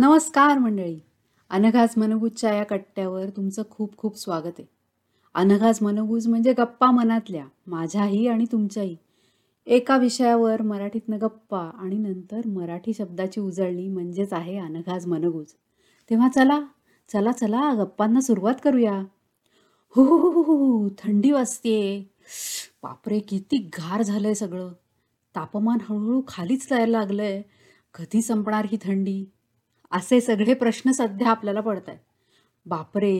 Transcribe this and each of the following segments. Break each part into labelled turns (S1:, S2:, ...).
S1: नमस्कार मंडळी. अनघाज मनगूजच्या या कट्ट्यावर तुमचं खूप खूप स्वागत आहे. अनघाज मनगूज म्हणजे गप्पा मनातल्या माझ्याही आणि तुमच्याही. एका विषयावर मराठीतनं गप्पा आणि नंतर मराठी शब्दाची उजळणी म्हणजेच आहे अनघाज मनगूज. तेव्हा चला चला चला गप्पांना सुरुवात करूया. हो हो हो हो थंडी वाजते बापरे किती गार झालंय सगळं. तापमान हळूहळू खालीच जायला लागलंय. कधी संपणार ही थंडी? असे सगळे प्रश्न सध्या आपल्याला पडत आहेत बापरे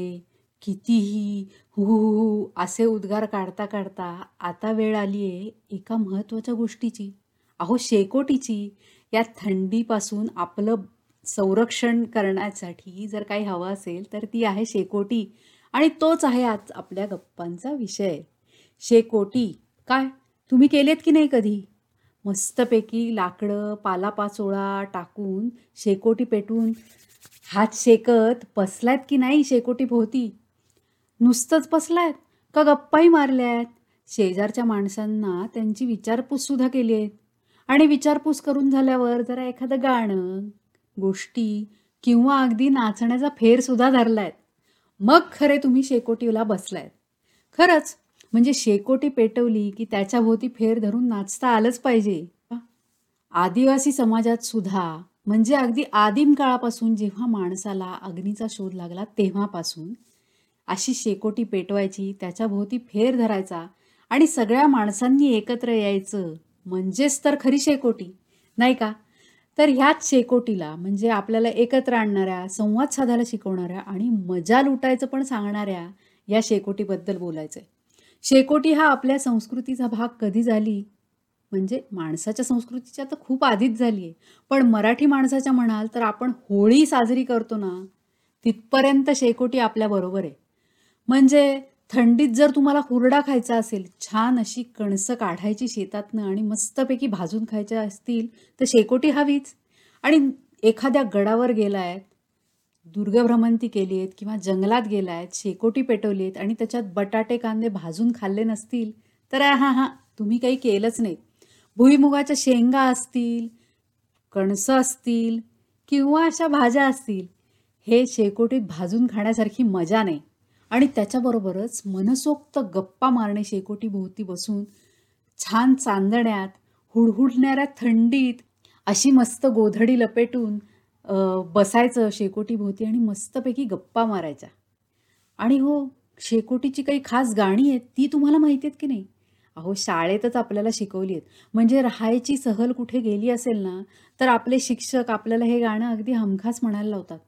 S1: कितीही हु हु असे उद्गार काढता काढता आता वेळ आली आहे एका महत्त्वाच्या गोष्टीची. अहो शेकोटीची. या थंडीपासून आपलं संरक्षण करण्यासाठी जर काही हवं असेल तर ती आहे शेकोटी आणि तोच आहे आज आपल्या गप्पांचा विषय. शेकोटी. काय? तुम्ही केलेत की नाही कधी? मस्तपैकी लाकडं पालापाचोळा टाकून शेकोटी पेटून हात शेकत बसलायत की नाही शेकोटी भोवती? नुसतंच बसलायत? का गप्पाही मारल्यात? शेजारच्या माणसांना त्यांची विचारपूस सुद्धा केली आहेत आणि विचारपूस करून झाल्यावर जरा एखादं गाणं गोष्टी किंवा अगदी नाचण्याचा फेर सुद्धा धरलायत. मग खरे तुम्ही शेकोटीला बसलायत. खरंच म्हणजे शेकोटी पेटवली की त्याच्या भोवती फेर धरून नाचता आलंच पाहिजे. आदिवासी समाजात सुद्धा म्हणजे अगदी आदिम काळापासून जेव्हा माणसाला अग्नीचा शोध लागला तेव्हापासून अशी शेकोटी पेटवायची त्याच्या भोवती फेर धरायचा आणि सगळ्या माणसांनी एकत्र यायचं म्हणजेच तर खरी शेकोटी नाही का? तर ह्याच शेकोटीला म्हणजे आपल्याला एकत्र आणणाऱ्या संवाद साधायला शिकवणाऱ्या आणि मजा लुटायचं पण सांगणाऱ्या या शेकोटीबद्दल बोलायचं आहे शेकोटी हा आपल्या संस्कृतीचा भाग कधी झाली? म्हणजे माणसाच्या संस्कृतीच्या तर खूप आधीच झाली आहे. पण मराठी माणसाच्या म्हणाल तर आपण होळी साजरी करतो ना तिथपर्यंत शेकोटी आपल्याबरोबर आहे. म्हणजे थंडीत जर तुम्हाला हुरडा खायचा असेल छान अशी कणसं काढायची शेतातनं आणि मस्तपैकी भाजून खायच्या असतील तर शेकोटी हवीच. आणि एखाद्या गडावर गेलाय दुर्गभ्रमंती केली आहेत किंवा जंगलात गेला आहेत शेकोटी पेटवली आहेत आणि त्याच्यात बटाटे कांदे भाजून खाल्ले नसतील तर हां हां तुम्ही काही केलंच नाही. भुईमुगाच्या शेंगा असतील कणसं असतील किंवा अशा भाज्या असतील हे शेकोटीत भाजून खाण्यासारखी मजा नाही. आणि त्याच्याबरोबरच मनसोक्त गप्पा मारणे शेकोटी भोवती बसून छान चांदण्यात हुडहुडणाऱ्या थंडीत अशी मस्त गोधडी लपेटून अ, बसायचं शेकोटीभोवती आणि मस्तपैकी गप्पा मारायच्या. आणि हो शेकोटीची काही खास गाणी आहेत ती तुम्हाला माहिती आहेत की नाही? अहो शाळेतच आपल्याला शिकवली आहेत. म्हणजे राहायची सहल कुठे गेली असेल ना तर आपले शिक्षक आपल्याला हे गाणं अगदी हमखास म्हणायला लावतात.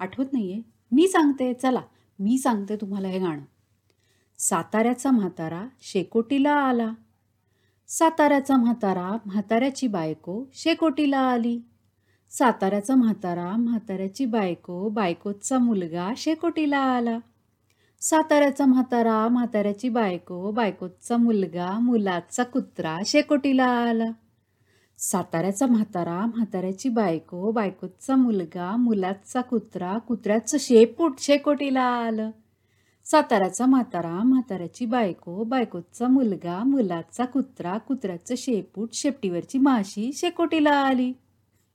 S1: आठवत नाही आहे मी सांगते चला मी सांगते तुम्हाला हे गाणं. साताऱ्याचा म्हातारा शेकोटीला आला. साताऱ्याचा म्हातारा म्हाताऱ्याची बायको शेकोटीला आली. साताऱ्याचा म्हातारा म्हाताऱ्याची बायको बायकोचा मुलगा शेकोटीला आला. साताऱ्याचा म्हातारा म्हाताऱ्याची बायको बायकोचा मुलगा मुलाचा कुत्रा शेकोटीला आला. साताऱ्याचा म्हातारा म्हाताऱ्याची बायको बायकोचा मुलगा मुलाचा कुत्रा कुत्र्याचं शेपूट शेकोटीला आलं. साताऱ्याचा म्हातारा म्हाताऱ्याची बायको बायकोचा मुलगा मुलाचा कुत्रा कुत्र्याचं शेपूट शेपटीवरची माशी शेकोटीला आली.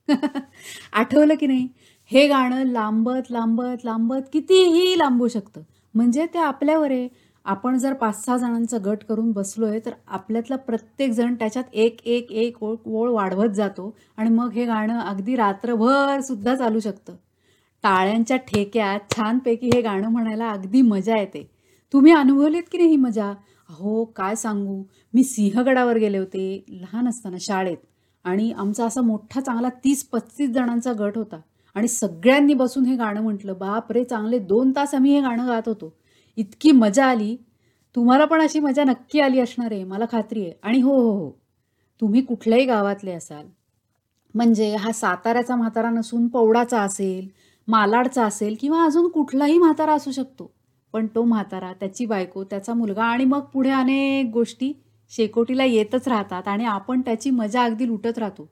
S1: आठवलं की नाही? हे गाणं लांबत लांबत लांबत कितीही लांबू शकतं. म्हणजे ते आपल्यावर आहे. आपण जर पाच सहा जणांचा गट करून बसलोय तर आपल्यातला प्रत्येक जण त्याच्यात एक एक एक ओळ ओळ वाढवत जातो आणि मग हे गाणं अगदी रात्रभर सुद्धा चालू शकतं. टाळ्यांच्या ठेक्यात छानपैकी हे गाणं म्हणायला अगदी मजा येते. तुम्ही अनुभवलेत की नाही ही मजा? अहो काय सांगू? मी सिंहगडावर गेले होते लहान असताना शाळेत. आणि आमचा असा मोठा चांगला तीस पस्तीस जणांचा गट होता. आणि सगळ्यांनी बसून हे गाणं म्हटलं बाप रे चांगले दोन तास आम्ही हे गाणं गात होतो. इतकी मजा आली. तुम्हाला पण अशी मजा नक्की आली असणार आहे मला खात्री आहे. आणि हो हो हो. तुम्ही कुठल्याही गावातले असाल म्हणजे हा साताऱ्याचा म्हातारा नसून पौडाचा असेल मालाडचा असेल किंवा अजून कुठलाही म्हातारा असू शकतो पण तो म्हातारा त्याची बायको त्याचा मुलगा आणि मग पुढे अनेक गोष्टी शेकोटीला येतच राहतात आणि आपण त्याची मजा अगदी लुटत राहतो.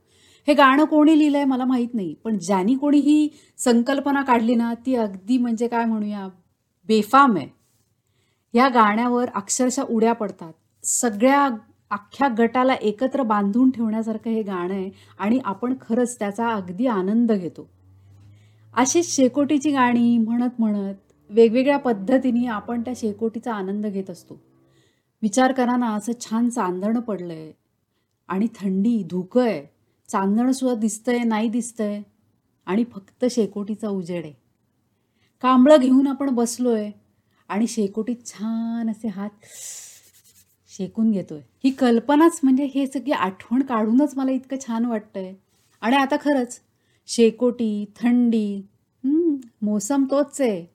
S1: हे गाणं कोणी लिहिलं आहे मला माहीत नाही पण ज्यांनी कोणी ही संकल्पना काढली ना ती अगदी म्हणजे काय म्हणूया बेफाम आहे. या गाण्यावर अक्षरशः उड्या पडतात. सगळ्या अख्ख्या गटाला एकत्र बांधून ठेवण्यासारखं हे गाणं आहे आणि आपण खरंच त्याचा अगदी आनंद घेतो. अशीच शेकोटीची गाणी म्हणत म्हणत वेगवेगळ्या पद्धतीने आपण त्या शेकोटीचा आनंद घेत असतो. विचार करा ना असं छान चांदणं पडलंय. आणि थंडी धुकं आहे. चांदणंसुद्धा दिसतंय नाही दिसतंय. आणि फक्त शेकोटीचा उजेड आहे. कांबळं घेऊन आपण बसलो आहे आणि शेकोटीत छान असे हात शेकून घेतोय. ही कल्पनाच म्हणजे हे सगळी आठवण काढूनच मला इतकं छान वाटतंय. आणि आता खरंच शेकोटी थंडी मोसम तोच आहे.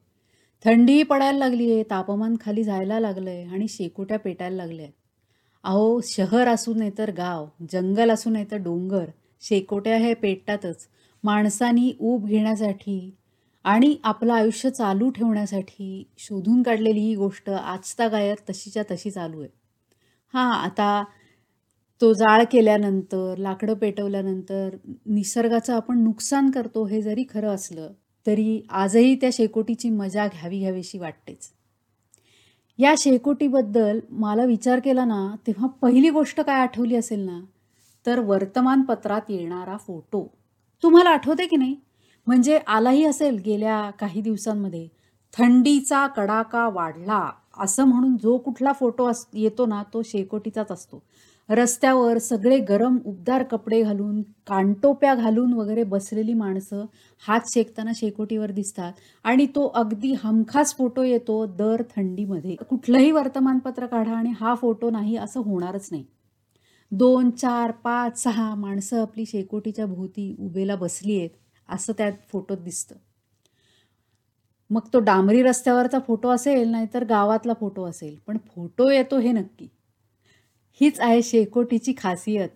S1: थंडी पडायला लागली आहे तापमान खाली जायला लागलं आहे आणि शेकोट्या पेटायला लागल्या आहेत अहो शहर असू नाही तर गाव जंगल असू नाही तर डोंगर शेकोट्या हे पेटतातच. माणसानी ऊब घेण्यासाठी आणि आपलं आयुष्य चालू ठेवण्यासाठी शोधून काढलेली ही गोष्ट आजता गायत तशीच्या तशी चालू आहे. हां आता तो जाळ केल्यानंतर लाकडं पेटवल्यानंतर निसर्गाचं आपण नुकसान करतो हे जरी खरं असलं तरी आजही त्या शेकोटीची मजा घ्यावी घ्यावीशी वाटतेच. या शेकोटीबद्दल मला विचार केला ना तेव्हा पहिली गोष्ट काय आठवली असेल ना? तर वर्तमानपत्रात येणारा फोटो. तुम्हाला आठवते की नाही? म्हणजे आलाही असेल गेल्या काही दिवसांमध्ये थंडीचा कडाका वाढला असं म्हणून जो कुठला फोटो अस येतो ना तो शेकोटीचाच असतो. रस्त्यावर सगळे गरम उबदार कपडे घालून कानटोप्या घालून वगैरे बसलेली माणसं हात शेकताना शेकोटीवर दिसतात. आणि तो अगदी हमखास फोटो येतो दर थंडीमध्ये. कुठलंही वर्तमानपत्र काढा आणि हा फोटो नाही असं होणारच नाही. दोन चार पाच सहा माणसं आपली शेकोटीच्या भोवती उभेला बसली आहेत असं त्यात फोटोत दिसतं. मग तो डांबरी रस्त्यावरचा फोटो असेल नाहीतर गावातला फोटो असेल. पण फोटो येतो हे नक्की. हीच आहे शेकोटीची खासियत.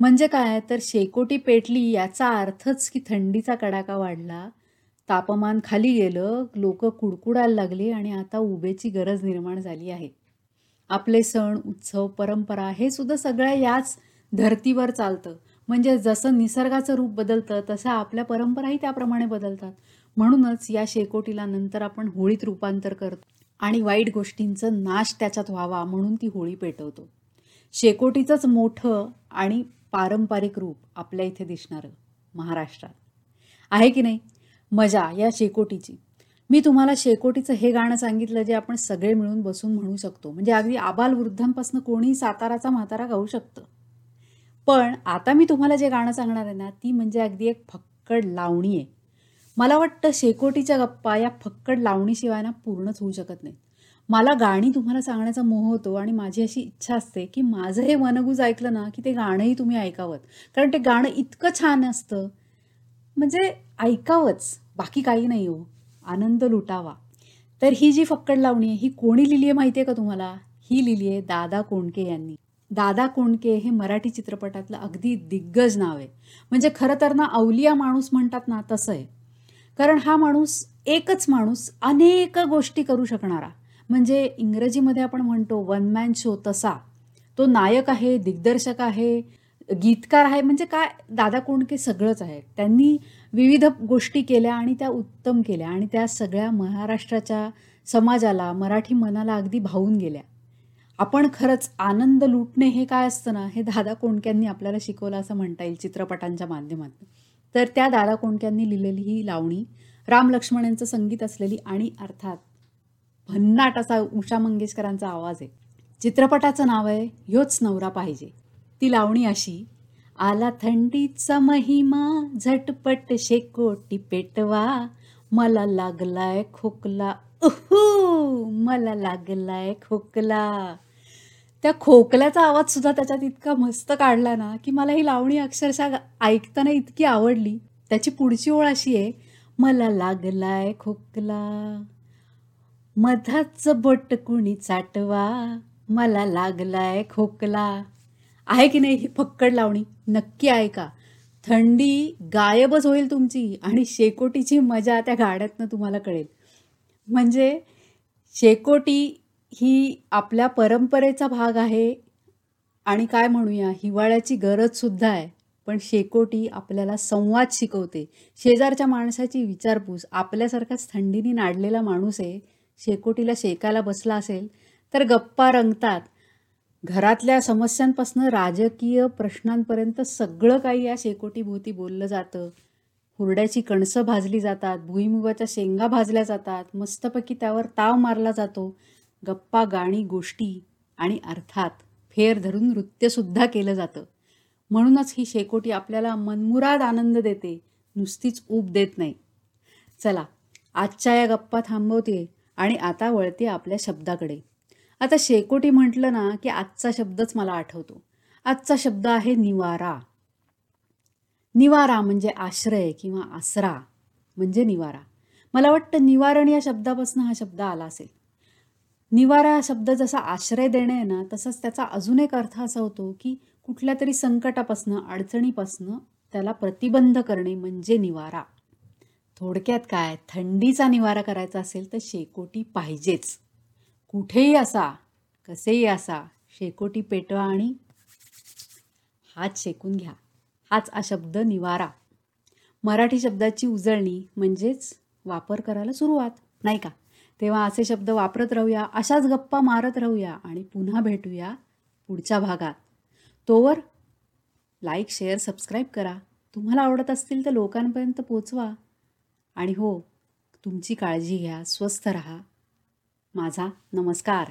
S1: म्हणजे काय? तर शेकोटी पेटली याचा अर्थच की थंडीचा कडाका वाढला तापमान खाली गेलं लोक कुडकुडायला लागली आणि आता उभेची गरज निर्माण झाली आहे. आपले सण उत्सव परंपरा हे सुद्धा सगळ्या याच धर्तीवर चालतं. म्हणजे जसं निसर्गाचं रूप बदलतं तसं आपल्या परंपराही त्याप्रमाणे बदलतात. म्हणूनच या शेकोटीला नंतर आपण होळीत रूपांतर करतो आणि वाईट गोष्टींचं नाश त्याच्यात व्हावा म्हणून ती होळी पेटवतो. शेकोटीचंच मोठं आणि पारंपरिक रूप आपल्या इथे दिसणारं महाराष्ट्रात. आहे की नाही? मजा या शेकोटीची. मी तुम्हाला शेकोटीचं हे गाणं सांगितलं जे आपण सगळे मिळून बसून म्हणू शकतो. म्हणजे अगदी आबाल वृद्धांपासून कोणी साताराचा म्हातारा गाऊ शकतं. पण आता मी तुम्हाला जे गाणं सांगणार आहे ना ती म्हणजे अगदी एक फक्कड लावणी आहे. मला वाटतं शेकोटीच्या गप्पा या फक्कड लावणीशिवाय ना पूर्णच होऊ शकत नाही मला गाणी तुम्हाला सांगण्याचा मोह होतो आणि माझी अशी इच्छा असते की माझं हे मनगूज ऐकलं ना की ते गाणंही तुम्ही ऐकावं कारण ते गाणं इतकं छान असतं. म्हणजे ऐकावंच. बाकी काही नाही हो. आनंद लुटावा. तर ही जी फक्कड लावणी आहे ही कोणी लिहिली आहे माहिती आहे का तुम्हाला? ही लिहिली आहे दादा कोंडके यांनी. दादा कोंडके हे मराठी चित्रपटातलं अगदी दिग्गज नाव आहे. म्हणजे खरं तर ना अवलिया माणूस म्हणतात ना तसं आहे. कारण हा माणूस एकच माणूस अनेक गोष्टी करू शकणारा. म्हणजे इंग्रजीमध्ये आपण म्हणतो वन मॅन शो तसा. तो नायक आहे दिग्दर्शक आहे गीतकार आहे म्हणजे काय दादा कोंडके सगळंच आहे. त्यांनी विविध गोष्टी केल्या आणि त्या उत्तम केल्या आणि त्या सगळ्या महाराष्ट्राच्या समाजाला मराठी मनाला अगदी भावून गेल्या. आपण खरंच आनंद लुटणे हे काय असतं ना हे दादा कोंडक्यांनी आपल्याला शिकवलं असं म्हणता येईल चित्रपटांच्या माध्यमातून. तर त्या दादा कोंडक्यांनी लिहिलेली ही लावणी राम लक्ष्मण यांचं संगीत असलेली आणि अर्थात भन्नाट असा उषा मंगेशकरांचा आवाज आहे. चित्रपटाचं नाव आहे ह्योच नवरा पाहिजे. ती लावणी अशी आला थंडीचा महिमा झटपट शेकोटी पेटवा मला लागलाय खोकला. उहू मला लागलाय खोकला. त्या खोकल्याचा आवाज सुद्धा त्याच्यात इतका मस्त काढला ना की मला ही लावणी अक्षरशः ऐकताना इतकी आवडली. त्याची पुढची ओळ अशी आहे मला लागलाय खोकला. मधाच बोट कुणी चाटवा? मला लागलाय खोकला. आहे की नाही ही फक्कड लावणी? नक्की आहे का? थंडी गायबच होईल तुमची आणि शेकोटीची मजा त्या गाड्यातनं तुम्हाला कळेल. म्हणजे शेकोटी ही आपल्या परंपरेचा भाग आहे आणि काय म्हणूया हिवाळ्याची गरजसुद्धा आहे. पण शेकोटी आपल्याला संवाद शिकवते. शेजारच्या माणसाची विचारपूस आपल्यासारखाच थंडीने नाडलेला माणूस आहे शेकोटीला शेकायला बसला असेल तर गप्पा रंगतात. घरातल्या समस्यांपासून राजकीय प्रश्नांपर्यंत सगळं काही या शेकोटीभोवती बोललं जातं. हुरड्याची कणसं भाजली जातात भुईमुगाच्या शेंगा भाजल्या जातात मस्तपैकी त्यावर ताव मारला जातो. गप्पा गाणी गोष्टी आणि अर्थात फेर धरून नृत्यसुद्धा केलं जातं. म्हणूनच ही शेकोटी आपल्याला मनमुराद आनंद देते नुसतीच ऊब देत नाही. चला आजच्या या गप्पा थांबवते आणि आता वळते आपल्या शब्दाकडे. आता शेकोटी म्हटलं ना की आजचा शब्दच मला आठवतो. आजचा शब्द आहे निवारा. निवारा म्हणजे आश्रय किंवा आसरा म्हणजे निवारा. मला वाटतं निवारण या शब्दापासून हा शब्द आला असेल. निवारा हा शब्द जसा आश्रय देणे आहे ना तसंच त्याचा अजून एक अर्थ असा होतो की कुठल्या तरी संकटापासनं अडचणीपासनं त्याला प्रतिबंध करणे म्हणजे निवारा. थोडक्यात काय? थंडीचा निवारा करायचा असेल तर शेकोटी पाहिजेच. कुठेही असा कसेही असा शेकोटी पेटवा आणि हात शेकून घ्या. हाच हा शब्द निवारा. मराठी शब्दाची उजळणी म्हणजेच वापर करायला सुरुवात नाही का? तेव्हा असे शब्द वापरत राहूया अशाच गप्पा मारत राहूया आणि पुन्हा भेटूया पुढच्या भागात. तोवर लाईक शेअर सबस्क्राईब करा. तुम्हाला आवडत असतील तर लोकांपर्यंत पोचवा. आणि हो तुमची काळजी घ्या स्वस्थ रहा. माझा नमस्कार.